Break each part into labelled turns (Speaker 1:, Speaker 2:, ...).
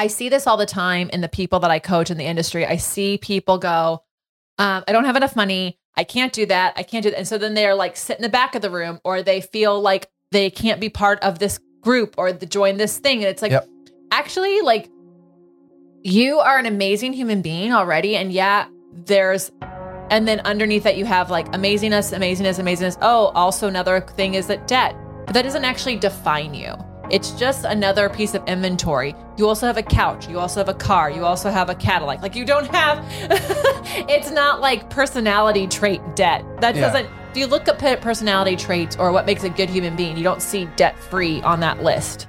Speaker 1: I see this all the time in the people that I coach in the industry. I see people go, um, I don't have enough money. I can't do that. I can't do that. And so then they're like sit in the back of the room or they feel like they can't be part of this group or the join this thing. And it's like,
Speaker 2: Yep.
Speaker 1: actually, like you are an amazing human being already. And yeah, there's, and then underneath that, you have like amazingness, amazingness, amazingness. Oh, also another thing is that debt, but that doesn't actually define you. It's just another piece of inventory. You also have a couch. You also have a car. You also have a Cadillac. Like you don't have, it's not like personality trait debt. That
Speaker 2: Yeah.
Speaker 1: doesn't, if you look at personality traits or what makes a good human being, you don't see debt free on that list.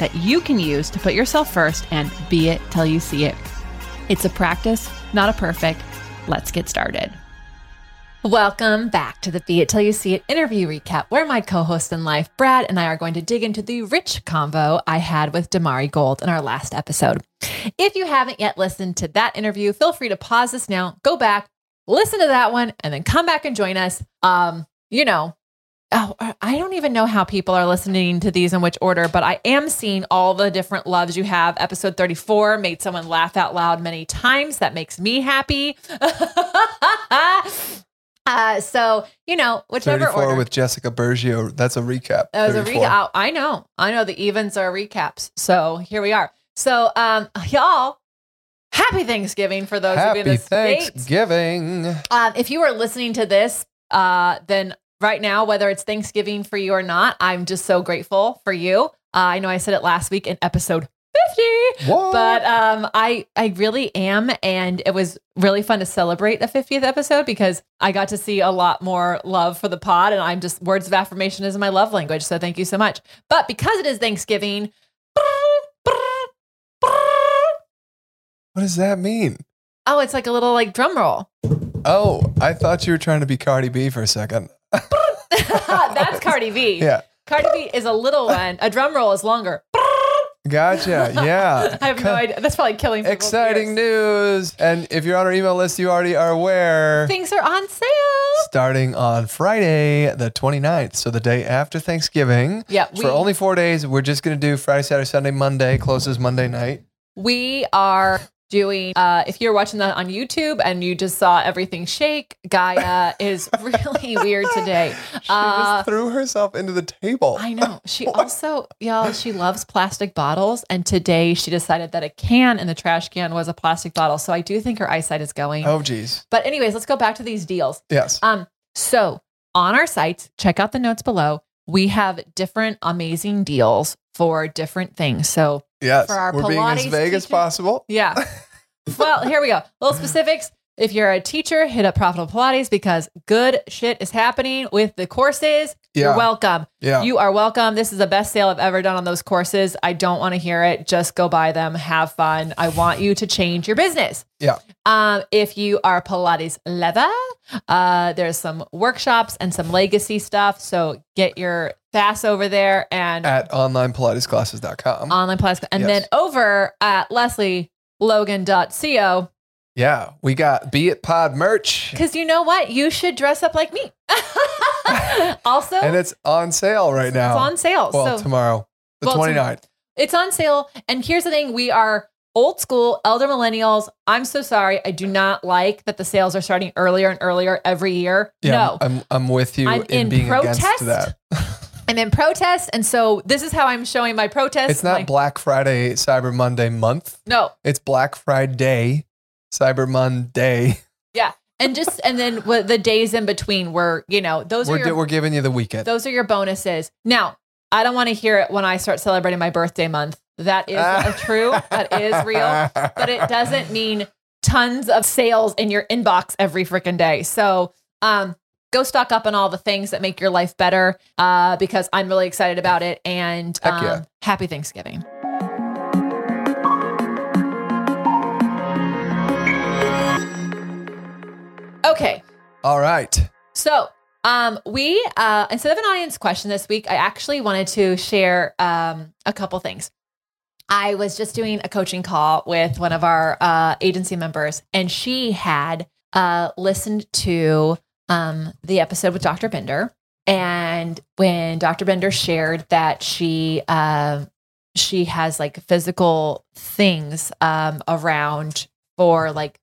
Speaker 1: that you can use to put yourself first and be it till you see it. It's a practice, not a perfect. Let's get started. Welcome back to the Be It Till You See It interview recap, where my co host in life, Brad, and I are going to dig into the rich convo I had with Damari Gold in our last episode. If you haven't yet listened to that interview, feel free to pause this now, go back, listen to that one, and then come back and join us. Um, you know, oh, I don't even know how people are listening to these in which order, but I am seeing all the different loves you have. Episode 34 made someone laugh out loud many times. That makes me happy. uh, so, you know, whichever
Speaker 2: 34
Speaker 1: order.
Speaker 2: with Jessica Bergio. That's a recap.
Speaker 1: That was a
Speaker 2: 34.
Speaker 1: recap. I know. I know the evens are recaps. So here we are. So, um, y'all, happy Thanksgiving for those of you in
Speaker 2: Happy
Speaker 1: the States.
Speaker 2: Thanksgiving.
Speaker 1: Um, if you are listening to this, uh, then right now, whether it's Thanksgiving for you or not, I'm just so grateful for you. Uh, I know I said it last week in episode 50,
Speaker 2: What?
Speaker 1: but um, I I really am, and it was really fun to celebrate the 50th episode because I got to see a lot more love for the pod, and I'm just words of affirmation is my love language. So thank you so much. But because it is Thanksgiving.
Speaker 2: what does that mean?
Speaker 1: Oh, it's like a little like drum roll.
Speaker 2: Oh, I thought you were trying to be Cardi B for a second.
Speaker 1: That's Cardi B.
Speaker 2: Yeah.
Speaker 1: Cardi B is a little one. A drum roll is longer.
Speaker 2: Gotcha. Yeah.
Speaker 1: I have no idea. That's probably killing people's
Speaker 2: Exciting news. And if you're on our email list, you already are aware.
Speaker 1: Things are on sale.
Speaker 2: Starting on Friday, the 29th. So the day after Thanksgiving.
Speaker 1: Yeah, we,
Speaker 2: For only four days, we're just going to do Friday, Saturday, Sunday, Monday, closes Monday night.
Speaker 1: we are doing. Uh, if you're watching that on YouTube and you just saw everything shake, Gaia is really weird today.
Speaker 2: She
Speaker 1: Uh,
Speaker 2: just threw herself into the table.
Speaker 1: I know. She also, y'all, she loves plastic bottles. And today she decided that a can in the trash can was a plastic bottle. So I do think her eyesight is going.
Speaker 2: Oh, geez.
Speaker 1: But, anyways, let's go back to these deals.
Speaker 2: Yes.
Speaker 1: Um, so on our sites, check out the notes below. We have different amazing deals for different things. So
Speaker 2: Yes.
Speaker 1: for our
Speaker 2: We're being as
Speaker 1: Pilates
Speaker 2: vague as
Speaker 1: teacher-
Speaker 2: possill.
Speaker 1: yeah. well, here we go. Little specifics. If you're a teacher, hit up Profitable Pilates because good shit is happening with the courses.
Speaker 2: Yeah.
Speaker 1: You're welcome.
Speaker 2: Yeah.
Speaker 1: You are welcome. This is the best sale I've ever done on those courses. I don't want to hear it. Just go buy them. Have fun. I want you to change your business.
Speaker 2: Yeah.
Speaker 1: Um, if you are Pilates leather, uh, there's some workshops and some legacy stuff. So get your fast over there and
Speaker 2: At onlinepilatesclasses.com.
Speaker 1: online Pilates. And
Speaker 2: Yes.
Speaker 1: then over at lesleylogan.co,
Speaker 2: yeah. We got Be It Pod merch.
Speaker 1: because you know what? You should dress up like me. also,
Speaker 2: And it's on sale right now.
Speaker 1: it's on sale.
Speaker 2: Well,
Speaker 1: so
Speaker 2: tomorrow, the
Speaker 1: Well,
Speaker 2: 29th.
Speaker 1: It's on sale. And here's the thing we are old school, elder millennials. I'm so sorry. I do not like that the sales are starting earlier and earlier every year.
Speaker 2: Yeah,
Speaker 1: no.
Speaker 2: I'm, I'm with you
Speaker 1: I'm
Speaker 2: in,
Speaker 1: in
Speaker 2: being
Speaker 1: protest.
Speaker 2: against that.
Speaker 1: I'm in protest. And so this is how I'm showing my protest.
Speaker 2: It's not
Speaker 1: My-
Speaker 2: Black Friday, Cyber Monday month.
Speaker 1: no.
Speaker 2: It's Black Friday, Cyber Monday. Yeah.
Speaker 1: And just, and then what the days in between were, you know, those
Speaker 2: We're,
Speaker 1: are your,
Speaker 2: we're giving you the weekend.
Speaker 1: those are your bonuses. Now, I don't want to hear it when I start celebrating my birthday month. That is uh, true. That is real. but it doesn't mean tons of sales in your inbox every freaking day. So, um, go stock up on all the things that make your life better uh, because I'm really excited about it. And um,
Speaker 2: yeah.
Speaker 1: happy Thanksgiving. Okay.
Speaker 2: All right.
Speaker 1: So, um, we uh, instead of an audience question this week, I actually wanted to share um, a couple things. I was just doing a coaching call with one of our uh, agency members, and she had uh, listened to um, the episode with Dr. Bender. And when Dr. Bender shared that she uh, she has like physical things um, around for like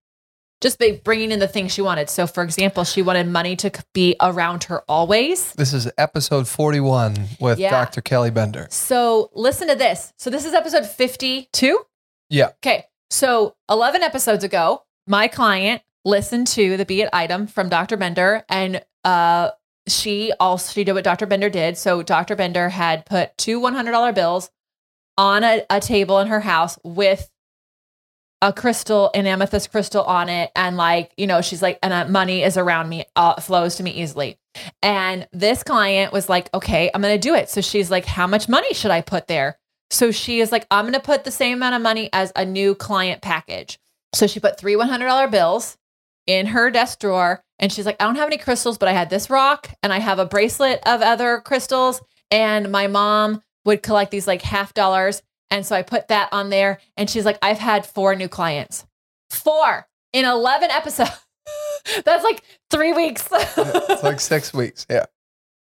Speaker 1: just be bringing in the things she wanted. So, for example, she wanted money to be around her always.
Speaker 2: This is episode 41 with
Speaker 1: Yeah.
Speaker 2: Dr. Kelly Bender.
Speaker 1: So, listen to this. So, this is episode 52.
Speaker 2: Yeah.
Speaker 1: Okay. So, 11 episodes ago, my client listened to the Be It item from Dr. Bender and uh she also she did what Dr. Bender did. So Dr. Bender had put two $100 bills on a, a table in her house with a crystal, an amethyst crystal on it. And like, you know, she's like, and uh, money is around me, uh, flows to me easily. And this client was like, okay, I'm going to do it. So she's like, how much money should I put there? So she is like, I'm going to put the same amount of money as a new client package. So she put three $100 bills in her desk drawer. And she's like, I don't have any crystals, but I had this rock and I have a bracelet of other crystals. And my mom would collect these like half dollars. And so I put that on there. And she's like, I've had four new clients. Four in 11 episodes. That's like three weeks.
Speaker 2: it's like six weeks. Yeah.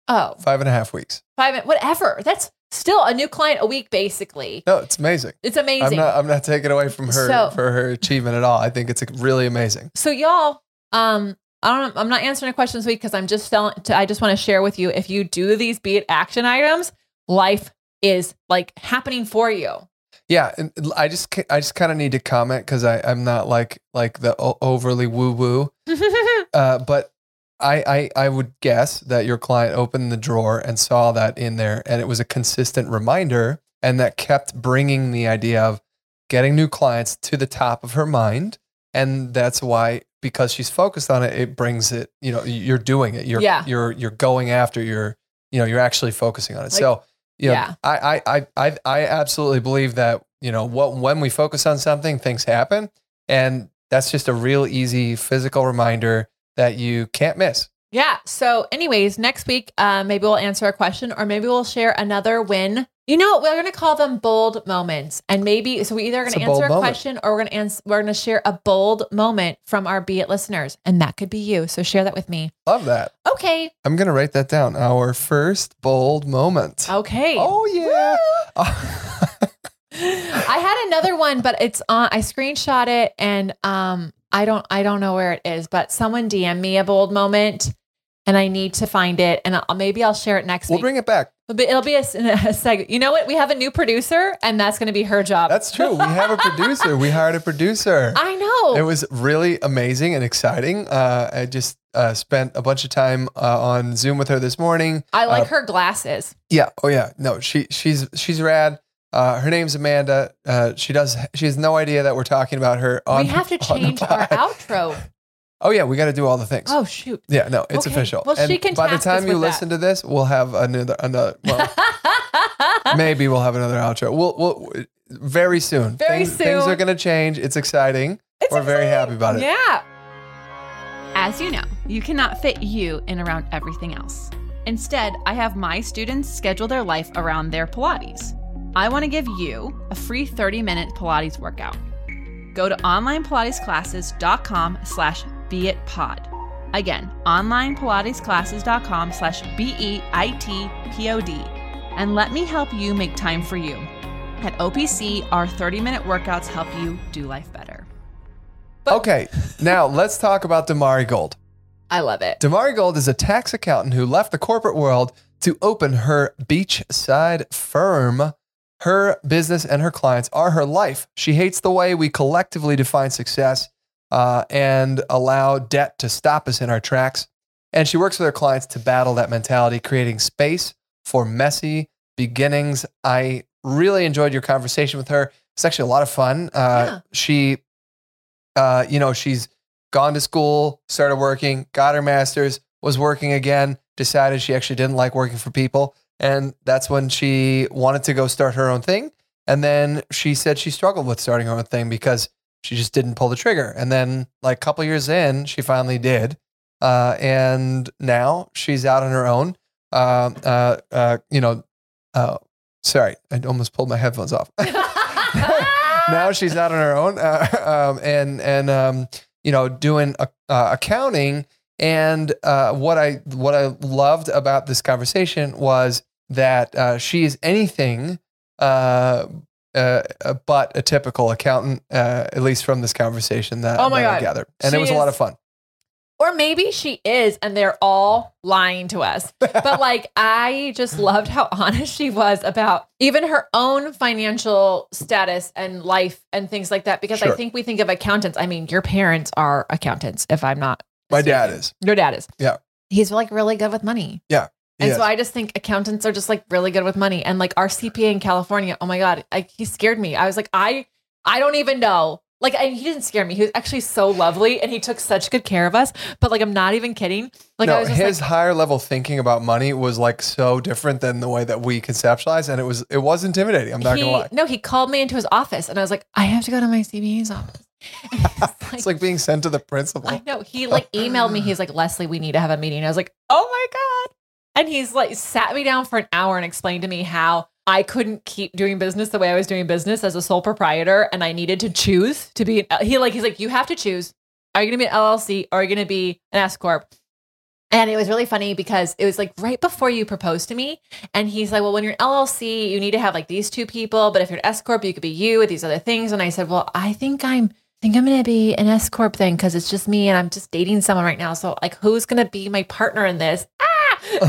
Speaker 1: oh,
Speaker 2: Five and a half weeks.
Speaker 1: five, whatever. That's still a new client a week, basically.
Speaker 2: No, it's amazing.
Speaker 1: It's amazing.
Speaker 2: I'm not I'm not taking away from her
Speaker 1: So-
Speaker 2: for her achievement at all. I think it's really amazing.
Speaker 1: So y'all, um, I don't. I'm not answering a question this week because I'm just telling. I just want to share with you. If you do these be it action items, life is like happening for you.
Speaker 2: Yeah, and I just I just kind of need to comment because I I'm not like like the o- overly woo woo, uh, but I, I I would guess that your client opened the drawer and saw that in there, and it was a consistent reminder, and that kept bringing the idea of getting new clients to the top of her mind, and that's why because she's focused on it, it brings it. You know, you're doing it. You're
Speaker 1: Yeah.
Speaker 2: you're you're going after. You're you know you're actually focusing on it.
Speaker 1: Like-
Speaker 2: so you know,
Speaker 1: Yeah.
Speaker 2: I, I I I I absolutely believe that you know what when we focus on something, things happen, and that's just a real easy physical reminder that you can't miss.
Speaker 1: Yeah. So, anyways, next week, uh, maybe we'll answer a question or maybe we'll share another win. You know, we're going to call them bold moments. And maybe, so we either going to answer a
Speaker 2: moment.
Speaker 1: question or we're going to answer, we're going to share a bold moment from our Be It listeners. And that could be you. So share that with me.
Speaker 2: Love that.
Speaker 1: Okay.
Speaker 2: I'm gonna write that down. Our first bold moment.
Speaker 1: Okay.
Speaker 2: Oh yeah.
Speaker 1: I had another one, but it's on. I screenshot it, and um, I don't, I don't know where it is. But someone DM me a bold moment, and I need to find it, and I'll, maybe I'll share it next week.
Speaker 2: we'll bring it back.
Speaker 1: It'll be, it'll be a, a segment. You know what? We have a new producer, and that's going to be her job.
Speaker 2: That's true. We have a producer. We hired a producer.
Speaker 1: I know.
Speaker 2: It was really amazing and exciting. Uh, I just uh, spent a bunch of time uh, on Zoom with her this morning.
Speaker 1: I like
Speaker 2: uh,
Speaker 1: her glasses.
Speaker 2: Yeah. Oh yeah. No, she she's she's rad. Uh, her name's Amanda. Uh, she does. She has no idea that we're talking about her. On
Speaker 1: we have to change our outro.
Speaker 2: Oh yeah, we got to do all the things.
Speaker 1: Oh shoot.
Speaker 2: Yeah. No, it's
Speaker 1: Okay.
Speaker 2: official.
Speaker 1: Well, she can
Speaker 2: by the
Speaker 1: task us
Speaker 2: time you
Speaker 1: with that.
Speaker 2: listen to this, we'll have another another. Well, maybe we'll have another outro. We'll we'll very soon.
Speaker 1: Very
Speaker 2: things, Things
Speaker 1: soon.
Speaker 2: are gonna change. It's exciting.
Speaker 1: It's
Speaker 2: We're very
Speaker 1: exciting.
Speaker 2: happy about it.
Speaker 1: Yeah.
Speaker 3: As you know, you cannot fit you in around everything else. Instead, I have my students schedule their life around their Pilates. I want to give you a free 30-minute Pilates workout. Go to onlinepilatesclasses.com slash beitpod. Again, onlinepilatesclasses.com slash B-E-I-T-P-O-D. And let me help you make time for you. At OPC, our 30-minute workouts help you do life better.
Speaker 2: Okay. Now let's talk about Damari Gold.
Speaker 1: I love it.
Speaker 2: Damari Gold is a tax accountant who left the corporate world to open her beachside firm. Her business and her clients are her life. She hates the way we collectively define success uh, and allow debt to stop us in our tracks. And she works with her clients to battle that mentality, creating space for messy beginnings. I really enjoyed your conversation with her. It's actually a lot of fun. Uh,
Speaker 1: Yeah.
Speaker 2: She, uh, you know, she's gone to school, started working, got her master's, was working again, decided she actually didn't like working for people. And that's when she wanted to go start her own thing. And then she said she struggled with starting her own thing because she just didn't pull the trigger. And then, like a couple years in, she finally did. Uh, and now she's out on her own. Uh, uh, uh, you know, uh, sorry, I almost pulled my headphones off. now she's out on her own, uh, um, and and um, you know, doing uh, accounting. And what I what I loved about this conversation was that she is anything uh, uh, but a typical accountant, uh, at least from this conversation that,
Speaker 1: oh my
Speaker 2: that
Speaker 1: God.
Speaker 2: I gathered. And
Speaker 1: She
Speaker 2: it was a lot of fun.
Speaker 1: Or maybe she is, and they're all lying to us. But like, I just loved how honest she was about even her own financial status and life and things like that. Because I think we think of accountants. I mean, your parents are accountants, if I'm not.
Speaker 2: My dad is.
Speaker 1: Your dad is.
Speaker 2: Yeah.
Speaker 1: He's like really good with money. And
Speaker 2: Yes.
Speaker 1: so I just think accountants are just like really good with money. And like our CPA in California, oh my God, I, he scared me. I was like, I, I don't even know. Like, I, he didn't scare me. He was actually so lovely and he took such good care of us. But like, I'm not even kidding. Like, I
Speaker 2: no,
Speaker 1: was just
Speaker 2: his
Speaker 1: like,
Speaker 2: higher level thinking about money was like so different than the way that we conceptualize, and it was it was intimidating. I'm not
Speaker 1: he,
Speaker 2: gonna lie.
Speaker 1: no, he called me into his office and I was like, I have to go to my CPA's office. And was
Speaker 2: It's like being sent to the principal.
Speaker 1: I know. He like emailed me. He's like, Lesley, we need to have a meeting. I was like, oh my God. And he's like, sat me down for an hour and explained to me how I couldn't keep doing business the way I was doing business as a sole proprietor. And I needed to choose to be, he like, he's like, you have to choose. Are you going to be an LLC or are you going to be an S Corp? And it was really funny because it was like right before you proposed to me. And he's like, Well, when you're an LLC, you need to have like these two people. But if you're an S Corp, you could be you with these other things. And I said, Well, I think I'm I think I'm gonna be an S Corp thing because it's just me and I'm just dating someone right now. So like who's gonna be my partner in this?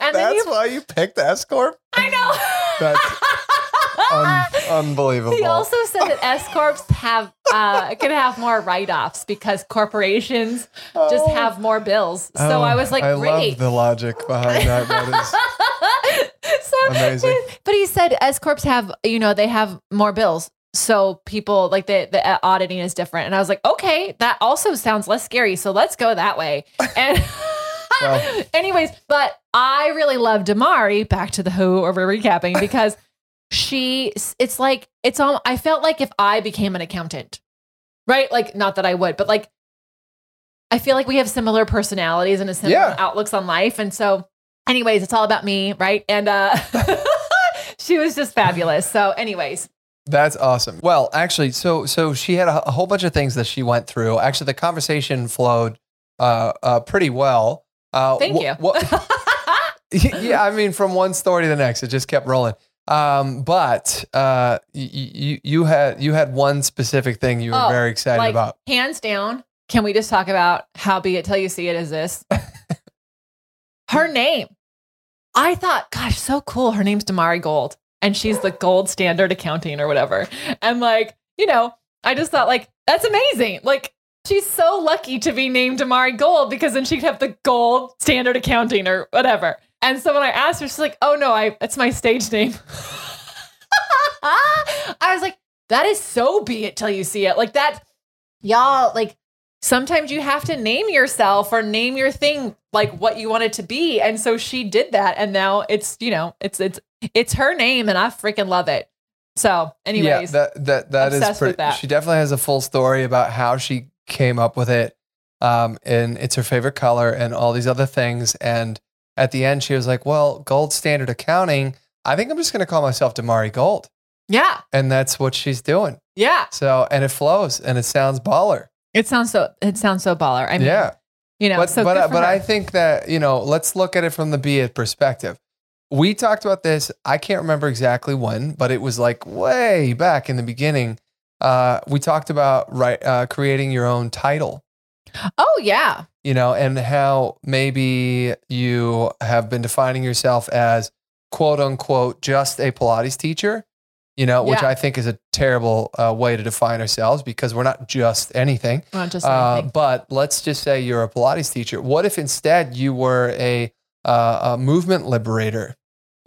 Speaker 1: and
Speaker 2: That's
Speaker 1: you
Speaker 2: why you picked S corp.
Speaker 1: I know.
Speaker 2: That's un- unbelievable.
Speaker 1: He also said that S corps have uh, can have more write offs because corporations just
Speaker 2: Oh.
Speaker 1: have more bills. So
Speaker 2: Oh,
Speaker 1: I was like,
Speaker 2: I
Speaker 1: great.
Speaker 2: love the logic behind that. That is
Speaker 1: so
Speaker 2: Amazing.
Speaker 1: But he said S corps have, you know, they have more bills. So people like the the auditing is different. And I was like, okay, that also sounds less scary. So let's go that way. And
Speaker 2: Well.
Speaker 1: anyways, but I really love Damari, back to the who or we're recapping, because she it's like it's all I felt like if I became an accountant, right? Like not that I would, but like I feel like we have similar personalities and a similar
Speaker 2: Yeah.
Speaker 1: outlooks on life. And so, anyways, it's all about me, right? And uh she was just fabulous. So, anyways,
Speaker 2: That's awesome. Well, actually, so so she had a, a whole bunch of things that she went through. Actually, the conversation flowed uh, uh, pretty well. Uh,
Speaker 1: thank
Speaker 2: wh-
Speaker 1: you.
Speaker 2: wh- yeah, I mean, from one story to the next, it just kept rolling. Um, but uh, y- y- you you had you had one specific thing you were
Speaker 1: Oh,
Speaker 2: very excited
Speaker 1: like
Speaker 2: about.
Speaker 1: hands down, can we just talk about how be it till you see it" it is this? Her name. I thought, gosh, so cool. Her name's Damari Gold, and she's the gold standard accounting or whatever. And like, you know, I just thought like that's amazing. Like she's so lucky to be named Damari Gold because then she'd have the gold standard accounting or whatever. And so when I asked her, she's like, "Oh no, I it's my stage name." I was like, "That is so be it till you see it." Like that, y'all. Like sometimes you have to name yourself or name your thing like what you want it to be. And so she did that, and now it's you know it's it's it's her name, and I freaking love it. So, anyways,
Speaker 2: yeah, that that that is pretty.
Speaker 1: that.
Speaker 2: She definitely has a full story about how she came up with it, um, and it's her favorite color and all these other things. And at the end, she was like, "Well, gold standard accounting. I think I'm just going to call myself Damari Gold,"
Speaker 1: yeah,
Speaker 2: and that's what she's doing.
Speaker 1: yeah.
Speaker 2: So, and it flows and it sounds baller.
Speaker 1: It sounds so. It sounds so baller. I mean,
Speaker 2: yeah,
Speaker 1: you know.
Speaker 2: but
Speaker 1: so
Speaker 2: but uh, but
Speaker 1: her.
Speaker 2: I think that you know, let's look at it from the be it perspective. We talked about this. I can't remember exactly when, but it was like way back in the beginning. Uh, we talked about right uh, creating your own title,
Speaker 1: oh yeah,
Speaker 2: you know, and how maybe you have been defining yourself as quote unquote just a Pilates teacher, you know, which
Speaker 1: Yeah.
Speaker 2: I think is a terrible uh, way to define ourselves because we're not just anything.
Speaker 1: not just
Speaker 2: Uh,
Speaker 1: anything.
Speaker 2: but let's just say you're a Pilates teacher. What if instead you were a, uh, a movement liberator?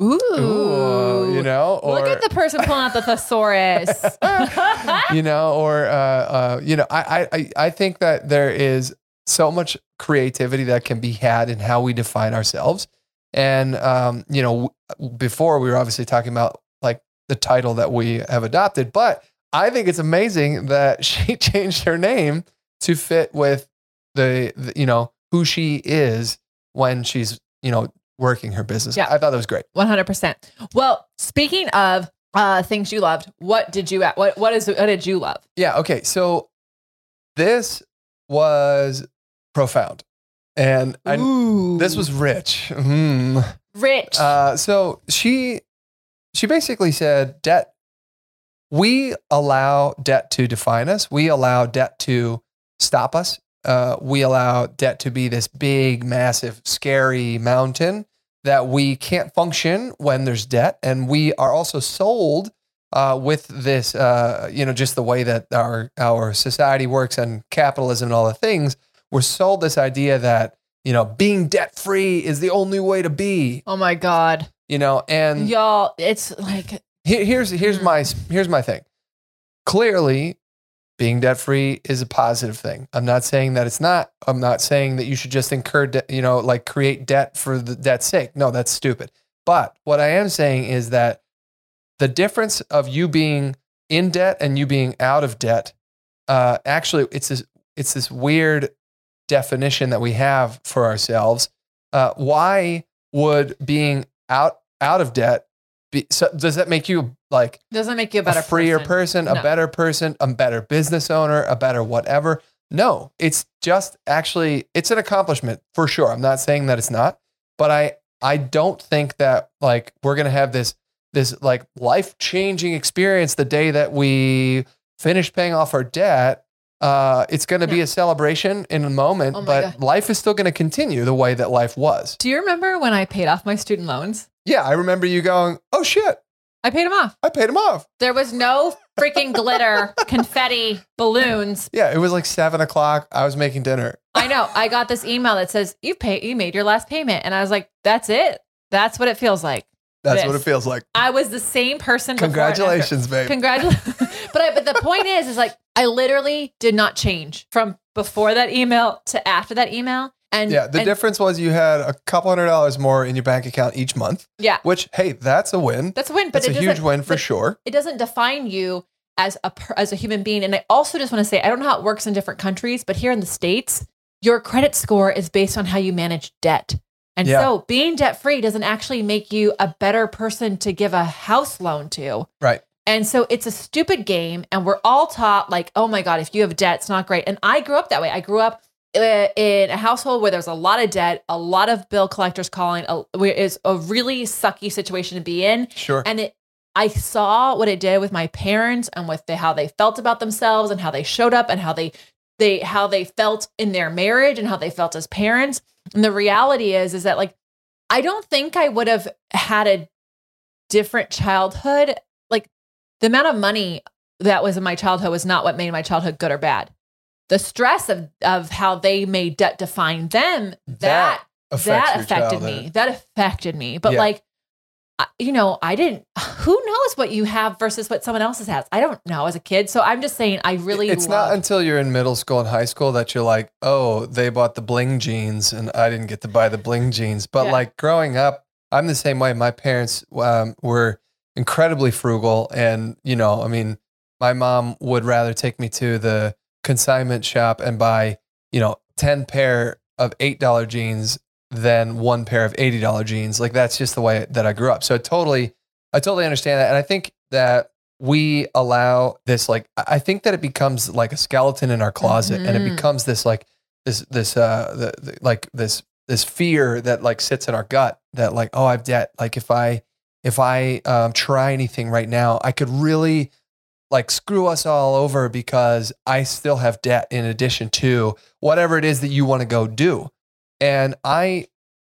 Speaker 1: Ooh,
Speaker 2: you know, or
Speaker 1: Look at the person pulling out the thesaurus.
Speaker 2: you know, or uh, uh, you know, I, I I- I think that there is so much creativity that can be had in how we define ourselves. And um, you know, w- before we were obviously talking about like the title that we have adopted, but I think it's amazing that she changed her name to fit with the, the you know who she is when she's you know working her business.
Speaker 1: Yeah.
Speaker 2: I thought that was great.
Speaker 1: One hundred percent. Well, speaking of uh, things you loved, what did you what what is what did you love?
Speaker 2: Yeah. Okay. So this was profound, and I, this was rich. Mm.
Speaker 1: rich.
Speaker 2: Uh, so she she basically said debt. We allow debt to define us. We allow debt to stop us. Uh, we allow debt to be this big, massive, scary mountain that we can't function when there's debt, and we are also sold uh, with this, uh, you know, just the way that our our society works and capitalism and all the things. We're sold this idea that you know being debt free is the only way to be
Speaker 1: oh my god,
Speaker 2: you know and
Speaker 1: y'all! It's like
Speaker 2: he- here's here's
Speaker 1: Mm.
Speaker 2: my here's my thing clearly being debt free is a positive thing. I'm not saying that it's not. I'm not saying that you should just incur de- you know like create debt for the debt's sake. No that's stupid. But what i am saying is that the difference of you being in debt and you being out of debt uh, actually it's this it's this weird definition that we have for ourselves. Uh, why would being out out of debt be, so does that make you like
Speaker 1: doesn't make you a better
Speaker 2: a freer person,
Speaker 1: person.
Speaker 2: a better person, a better business owner, a better whatever? No, it's just actually it's an accomplishment for sure. I'm not saying that it's not, but I I don't think that like we're gonna have this this like life changing experience the day that we finish paying off our debt. Uh, it's going to be
Speaker 1: No.
Speaker 2: a celebration in a moment,
Speaker 1: Oh
Speaker 2: but
Speaker 1: God.
Speaker 2: life is still going to continue the way that life was.
Speaker 1: Do you remember when I paid off my student loans?
Speaker 2: Yeah, I remember you going, "Oh shit,
Speaker 1: I paid him off.
Speaker 2: I paid him off."
Speaker 1: There was no freaking glitter, confetti, balloons.
Speaker 2: Yeah, it was like seven o'clock. I was making dinner.
Speaker 1: I know. I got this email that says you pay you made your last payment, and I was like, "That's it. That's what it feels like."
Speaker 2: That's
Speaker 1: This.
Speaker 2: what it feels like.
Speaker 1: I was the same person. before and after.
Speaker 2: Congratulations, babe.
Speaker 1: Congratulations. but I, but the point is, is like I literally did not change from before that email to after that email. And
Speaker 2: yeah, the
Speaker 1: and-
Speaker 2: difference was you had a couple hundred dollars more in your bank account each month,
Speaker 1: Yeah,
Speaker 2: which hey, that's a win.
Speaker 1: that's a win. But
Speaker 2: That's a huge win for sure.
Speaker 1: It doesn't define you as a as a human being. And I also just want to say, I don't know how it works in different countries, but here in the states, your credit score is based on how you manage debt. And
Speaker 2: Yeah.
Speaker 1: so being debt free doesn't actually make you a better person to give a house loan to.
Speaker 2: Right.
Speaker 1: And so it's a stupid game. And we're all taught, like, oh my God, if you have debt, it's not great. And I grew up that way. I grew up Uh, in a household where there's a lot of debt, a lot of bill collectors calling. A, a really sucky situation to be in.
Speaker 2: Sure.
Speaker 1: And it, I saw what it did with my parents and with the, how they felt about themselves and how they showed up and how they, they, how they felt in their marriage and how they felt as parents. And the reality is, is that like, I don't think I would have had a different childhood. Like the amount of money that was in my childhood was not what made my childhood good or bad. The stress of of how they made debt define them that
Speaker 2: affects
Speaker 1: that affected me. That affected me. But
Speaker 2: Yeah.
Speaker 1: like, you know, I didn't. Who knows what you have versus what someone else's has? I don't know as a kid. So I'm just saying, I really.
Speaker 2: It's not until you're in middle school and high school that you're like, oh, they bought the bling jeans and I didn't get to buy the bling jeans. But
Speaker 1: Yeah.
Speaker 2: like growing up, I'm the same way. My parents um, were incredibly frugal. And, you know, I mean, my mom would rather take me to the consignment shop and buy, you know, 10 pair of $8 jeans than one pair of $80 jeans. Like that's just the way that I grew up. So I totally, I totally understand that. And I think that we allow this, like, I think that it becomes like a skeleton in our closet and it
Speaker 1: Mhm.
Speaker 2: becomes this, like, this, this, uh, the, the, like this, this fear that like sits in our gut that like, oh, I've debt. Like if I, if I um, try anything right now, I could really like screw us all over because I still have debt in addition to whatever it is that you want to go do. And I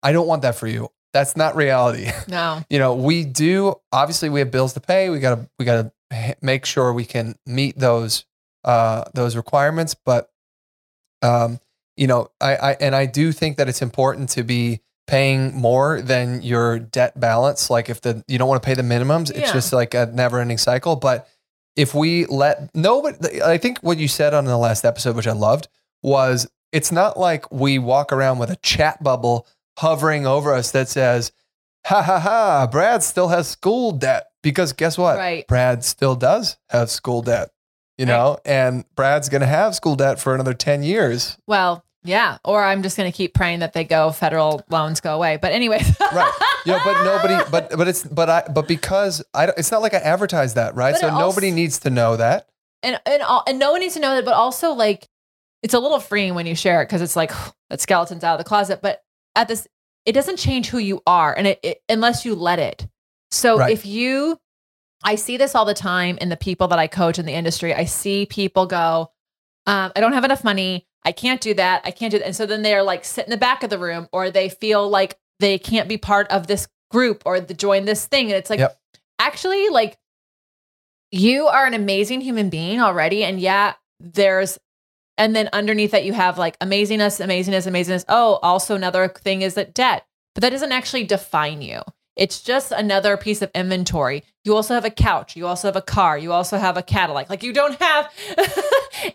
Speaker 2: I don't want that for you. That's not reality.
Speaker 1: no.
Speaker 2: you know, we do obviously we have bills to pay. We got to we got to make sure we can meet those uh those requirements, but um you know, I I and I do think that it's important to be paying more than your debt balance. Like if the you don't want to pay the minimums, it's
Speaker 1: Yeah.
Speaker 2: just like a never-ending cycle, but if we let nobody I think what you said on the last episode which I loved was it's not like we walk around with a chat bubble hovering over us that says, ha ha ha, Brad still has school debt. Because guess what?
Speaker 1: Right.
Speaker 2: Brad still does have school debt, you know, and Brad's going to have school debt for another 10 years.
Speaker 1: Well, yeah. Or I'm just going to keep praying that they go, federal loans go away. But anyways.
Speaker 2: right. You know, but nobody, but, but it's, but I, but because I, it's not like I advertise that, right?
Speaker 1: But
Speaker 2: So
Speaker 1: it also-
Speaker 2: nobody needs to know that.
Speaker 1: and and all, and no one needs to know that, but also like it's a little freeing when you share it because it's like that skeleton's out of the closet. But at this, it doesn't change who you are, and it, it unless you let it. So
Speaker 2: Right.
Speaker 1: if you, I see this all the time in the people that I coach in the industry. I see people go, um, I don't have enough money. I can't do that. I can't do that. And so then they're like sit in the back of the room, or they feel like they can't be part of this group or the, join this thing. And it's like,
Speaker 2: Yep.
Speaker 1: actually, like you are an amazing human being already. And yeah, there's, and then underneath that, you have like amazingness, amazingness, amazingness. Oh, also another thing is that debt, but that doesn't actually define you. It's just another piece of inventory. You also have a couch. You also have a car. You also have a Cadillac. Like you don't have,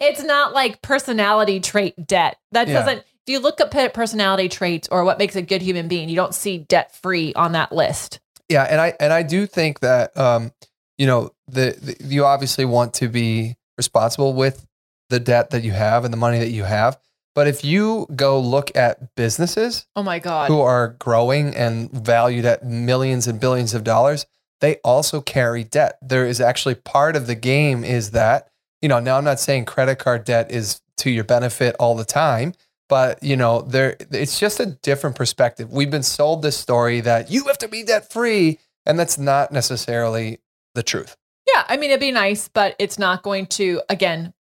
Speaker 1: it's not like personality trait debt. That
Speaker 2: Yeah.
Speaker 1: doesn't, if you look up at personality traits or what makes a good human being, you don't see debt free on that list.
Speaker 2: Yeah, and I and I do think that um, you know the, the you obviously want to be responsible with the debt that you have and the money that you have. But if you go look at businesses
Speaker 1: Oh my God.
Speaker 2: who are growing and valued at millions and billions of dollars, they also carry debt. There is actually part of the game is that, you know, now I'm not saying credit card debt is to your benefit all the time, but you know, there it's just a different perspective. We've been sold this story that you have to be debt free, and that's not necessarily the truth.
Speaker 1: Yeah, I mean, it'd be nice, but it's not going to, again,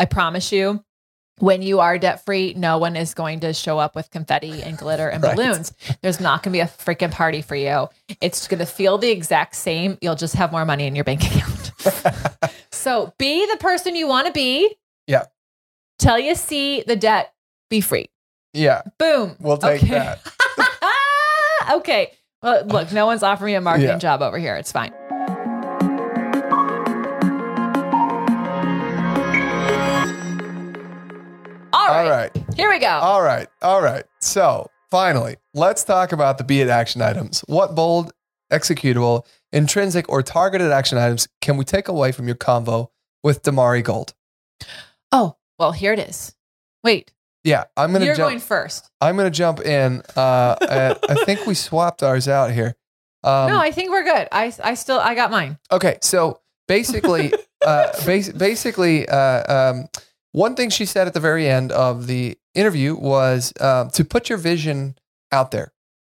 Speaker 1: I promise you, when you are debt free, no one is going to show up with confetti and glitter and
Speaker 2: Right.
Speaker 1: balloons. There's not going to be a freaking party for you. It's going to feel the exact same. You'll just have more money in your bank account. so be the person you want to be.
Speaker 2: Yeah.
Speaker 1: Till you see the debt be free.
Speaker 2: Yeah,
Speaker 1: Boom.
Speaker 2: we'll take
Speaker 1: Okay.
Speaker 2: that.
Speaker 1: okay. Well, look, no one's offering me a marketing
Speaker 2: Yeah.
Speaker 1: job over here. It's fine. All right.
Speaker 2: All right.
Speaker 1: Here we go.
Speaker 2: All right. All right. So finally, let's talk about the be it action items. What bold, executable, intrinsic, or targeted action items can we take away from your convo with Damari Gold?
Speaker 1: oh, well, here it is. Wait,
Speaker 2: Yeah, I'm gonna
Speaker 1: you're
Speaker 2: jump.
Speaker 1: going first.
Speaker 2: I'm gonna jump in. Uh, uh, I think we swapped ours out here. Um,
Speaker 1: no, I think we're good. I, I still, I got mine.
Speaker 2: Okay, so basically, uh, bas- basically, uh, um, one thing she said at the very end of the interview was um, to put your vision out there.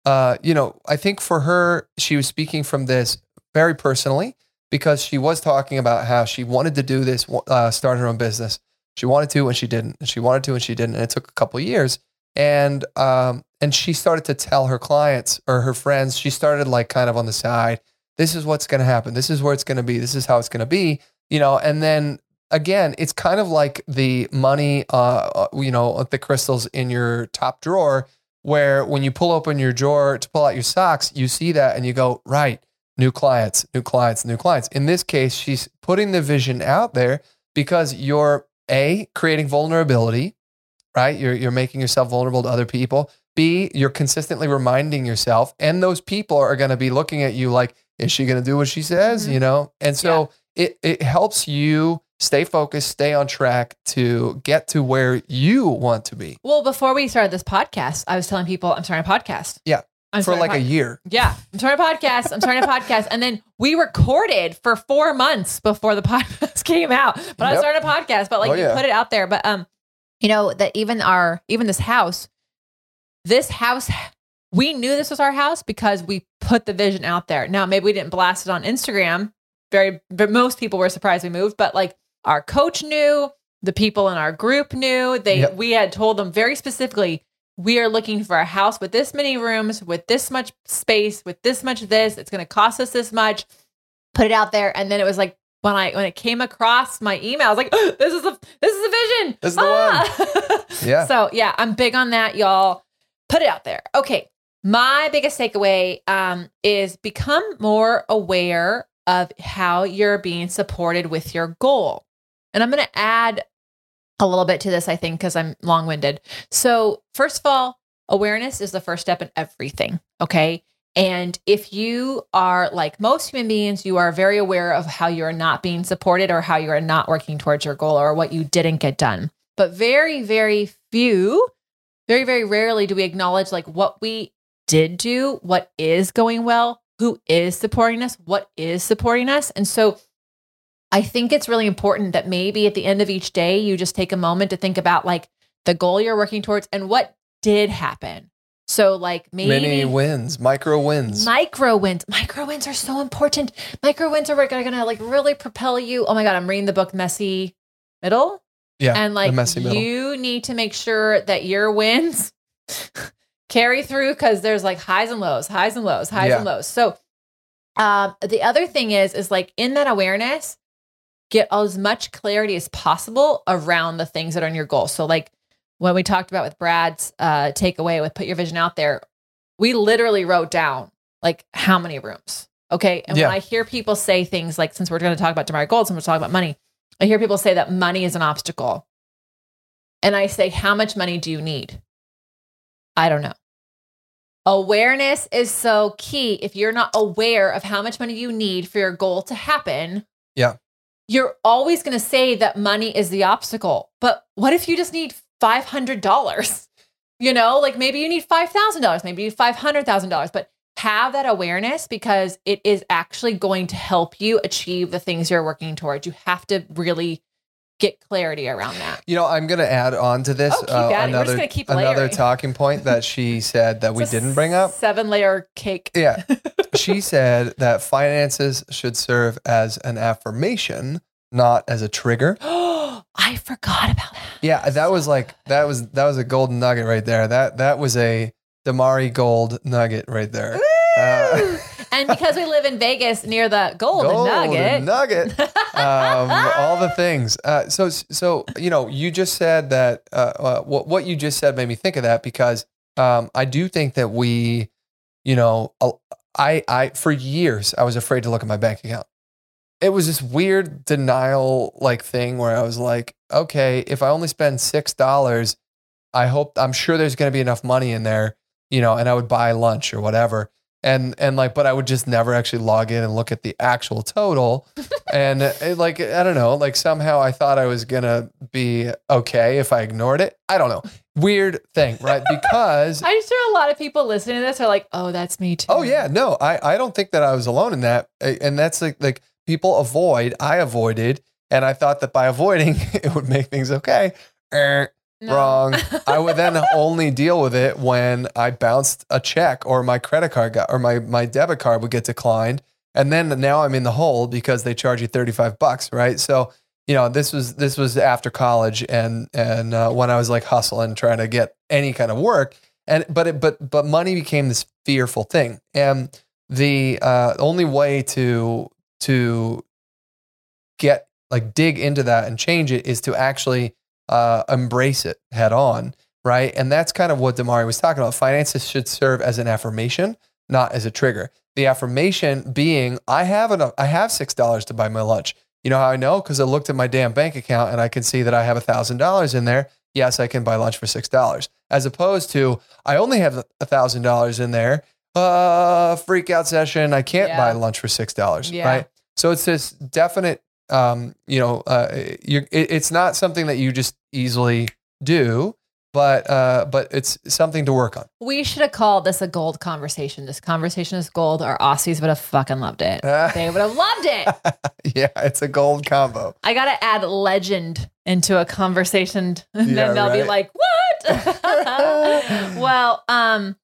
Speaker 2: Uh, you know, I think for her, she was speaking from this very personally because she was talking about how she wanted to do this, uh, start her own business. She wanted to, and she didn't. And she wanted to, and she didn't. And it took a couple years. And um, and she started to tell her clients or her friends. She started like kind of on the side this is what's going to happen. This is where it's going to be. This is how it's going to be, you know, and then again, it's kind of like the money, uh, uh, you know, the crystals in your top drawer, where when you pull open your drawer to pull out your socks, you see that and you go, right, new clients, new clients, new clients. In this case, she's putting the vision out there because you're A, creating vulnerability, right? You're, you're making yourself vulnerable to other people. B, you're consistently reminding yourself, and those people are going to be looking at you like, is she going to do what she says?
Speaker 1: Mhm.
Speaker 2: You know? And so it, it helps you stay focused, stay on track to get to where you want to be
Speaker 1: Well, before we started this podcast, I was telling people I'm starting a podcast.
Speaker 2: Yeah,
Speaker 1: I'm
Speaker 2: for like a
Speaker 1: pod-
Speaker 2: year.
Speaker 1: Yeah, I'm starting a podcast. I'm starting a podcast, and then we recorded for four months before the podcast came out. But I
Speaker 2: Yep.
Speaker 1: starting a podcast, but like
Speaker 2: Oh,
Speaker 1: you
Speaker 2: yeah.
Speaker 1: put it out there. But um, you know that even our even this house, this house, we knew this was our house because we put the vision out there. Now maybe we didn't blast it on Instagram. Very, but most people were surprised we moved. But like our coach knew, the people in our group knew. They
Speaker 2: Yep.
Speaker 1: we had told them very specifically we are looking for a house with this many rooms, with this much space, with this much this. It's going to cost us this much. Put it out there, and then it was like when I when it came across my email, I was like, "This is a this is a vision.
Speaker 2: This is the
Speaker 1: one."
Speaker 2: Yeah.
Speaker 1: So yeah, I'm big on that, y'all. Put it out there. Okay, my biggest takeaway um, is become more aware of how you're being supported with your goal, and I'm going to add a little bit to this, I think, because I'm long winded. So, first of all, awareness is the first step in everything. Okay. And if you are like most human beings, you are very aware of how you're not being supported or how you are not working towards your goal or what you didn't get done. But very, very few, very, very rarely do we acknowledge like what we did do, what is going well, who is supporting us, what is supporting us. And so I think it's really important that maybe at the end of each day, you just take a moment to think about like the goal you're working towards and what did happen so like maybe
Speaker 2: mini wins, micro wins.
Speaker 1: Micro wins. Micro wins are so important. Micro wins are gonna, gonna like really propel you. Oh my god, I'm reading the book Messy Middle.
Speaker 2: Yeah.
Speaker 1: And like
Speaker 2: messy middle.
Speaker 1: you need to make sure that your wins carry through because there's like highs and lows, highs and lows, highs
Speaker 2: Yeah.
Speaker 1: and lows. So um the other thing is is like in that awareness, get as much clarity as possible around the things that are in your goal. So like when we talked about with Brad's uh, takeaway with put your vision out there, we literally wrote down like how many rooms. Okay. And
Speaker 2: Yeah.
Speaker 1: when I hear people say things like, since we're going to talk about Damari Gold, since we're talking about money, I hear people say that money is an obstacle. And I say, how much money do you need? I don't know. Awareness is so key. If you're not aware of how much money you need for your goal to happen,
Speaker 2: Yeah.
Speaker 1: You're always going to say that money is the obstacle. But what if you just need $500? You know, like maybe you need $5,000, maybe you need $500,000, but have that awareness because it is actually going to help you achieve the things you're working towards. You have to really get clarity around that.
Speaker 2: You know, I'm going to add on to this
Speaker 1: Oh, keep adding. We're just
Speaker 2: another another talking point that she said that we didn't bring up.
Speaker 1: Seven layer cake.
Speaker 2: Yeah. she said that finances should serve as an affirmation, not as a trigger.
Speaker 1: Oh I forgot about that.
Speaker 2: Yeah, that was like that was that was a golden nugget right there. That that was a Damari gold nugget right there. Uh,
Speaker 1: and because we live in Vegas near the Golden,
Speaker 2: golden
Speaker 1: Nugget,
Speaker 2: nugget. um, all the things. Uh, so, so you know, you just said that. Uh, uh, what what you just said made me think of that because um, I do think that we, you know, I I for years I was afraid to look at my bank account. It was this weird denial like thing where I was like, okay, if I only spend six dollars, I hope I'm sure there's going to be enough money in there, you know, and I would buy lunch or whatever and and like but i would just never actually log in and look at the actual total. And it, like i don't know like somehow i thought i was gonna be okay if i ignored it. I don't know. Weird thing right? Because
Speaker 1: I'm sure a lot of people listening to this are like, "Oh, that's me too."
Speaker 2: oh yeah no i i don't think that i was alone in that. And that's like like people avoid i avoided and i thought that by avoiding it would make things okay. Er,
Speaker 1: No.
Speaker 2: Wrong. I would then only deal with it when I bounced a check or my credit card got or my my debit card would get declined. And then now I'm in the hole because they charge you 35 bucks, right? So, you know, this was this was after college and and uh, when I was like hustling trying to get any kind of work. And but it, but but money became this fearful thing. And the uh, only way to to get like dig into that and change it is to actually uh, embrace it head on, right? And that's kind of what Damari was talking about. Finances should serve as an affirmation, not as a trigger. The affirmation being, I have enough, I have six dollars to buy my lunch. You know how I know? Because I looked at my damn bank account and I can see that I have a thousand dollars in there. Yes, I can buy lunch for six dollars. As opposed to, I only have a thousand dollars in there. Uh, freak out session. I can't
Speaker 1: Yeah.
Speaker 2: buy lunch for six dollars.
Speaker 1: Yeah.
Speaker 2: Right. So it's this definite um, you know, uh, you're, it, it's not something that you just easily do, but uh, but it's something to work on.
Speaker 1: We should have called this a gold conversation. This conversation is gold. Our Aussies would have fucking loved it. They would have loved it.
Speaker 2: yeah, it's a gold combo.
Speaker 1: I got to add legend into a conversation and
Speaker 2: Yeah,
Speaker 1: then they'll be like, "What?" well, um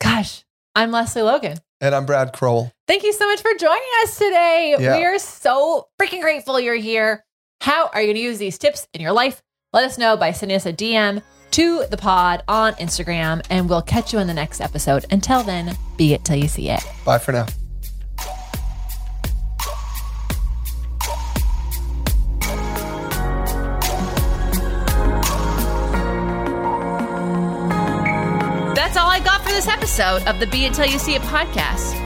Speaker 1: gosh, I'm Lesley Logan.
Speaker 2: And I'm Brad Crowell.
Speaker 1: Thank you so much for joining us today.
Speaker 2: Yeah.
Speaker 1: We are so freaking grateful you're here. How are you going to use these tips in your life? Let us know by sending us a DM to the pod on Instagram, and we'll catch you in the next episode. Until then, be it till you see it.
Speaker 2: Bye for now.
Speaker 3: That's all I got for this episode of the Be It Till You See It podcast.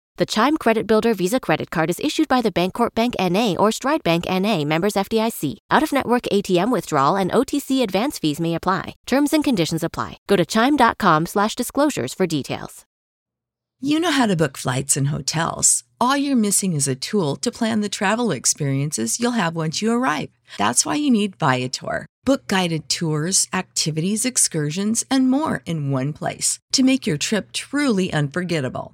Speaker 4: The Chime Credit Builder Visa Credit Card is issued by the Bancorp Bank NA or Stride Bank NA, members FDIC. Out of network ATM withdrawal and OTC advance fees may apply. Terms and conditions apply. Go to chime.com slash disclosures for details.
Speaker 5: You know how to book flights and hotels. All you're missing is a tool to plan the travel experiences you'll have once you arrive. That's why you need Viator. Book guided tours, activities, excursions, and more in one place to make your trip truly unforgettable.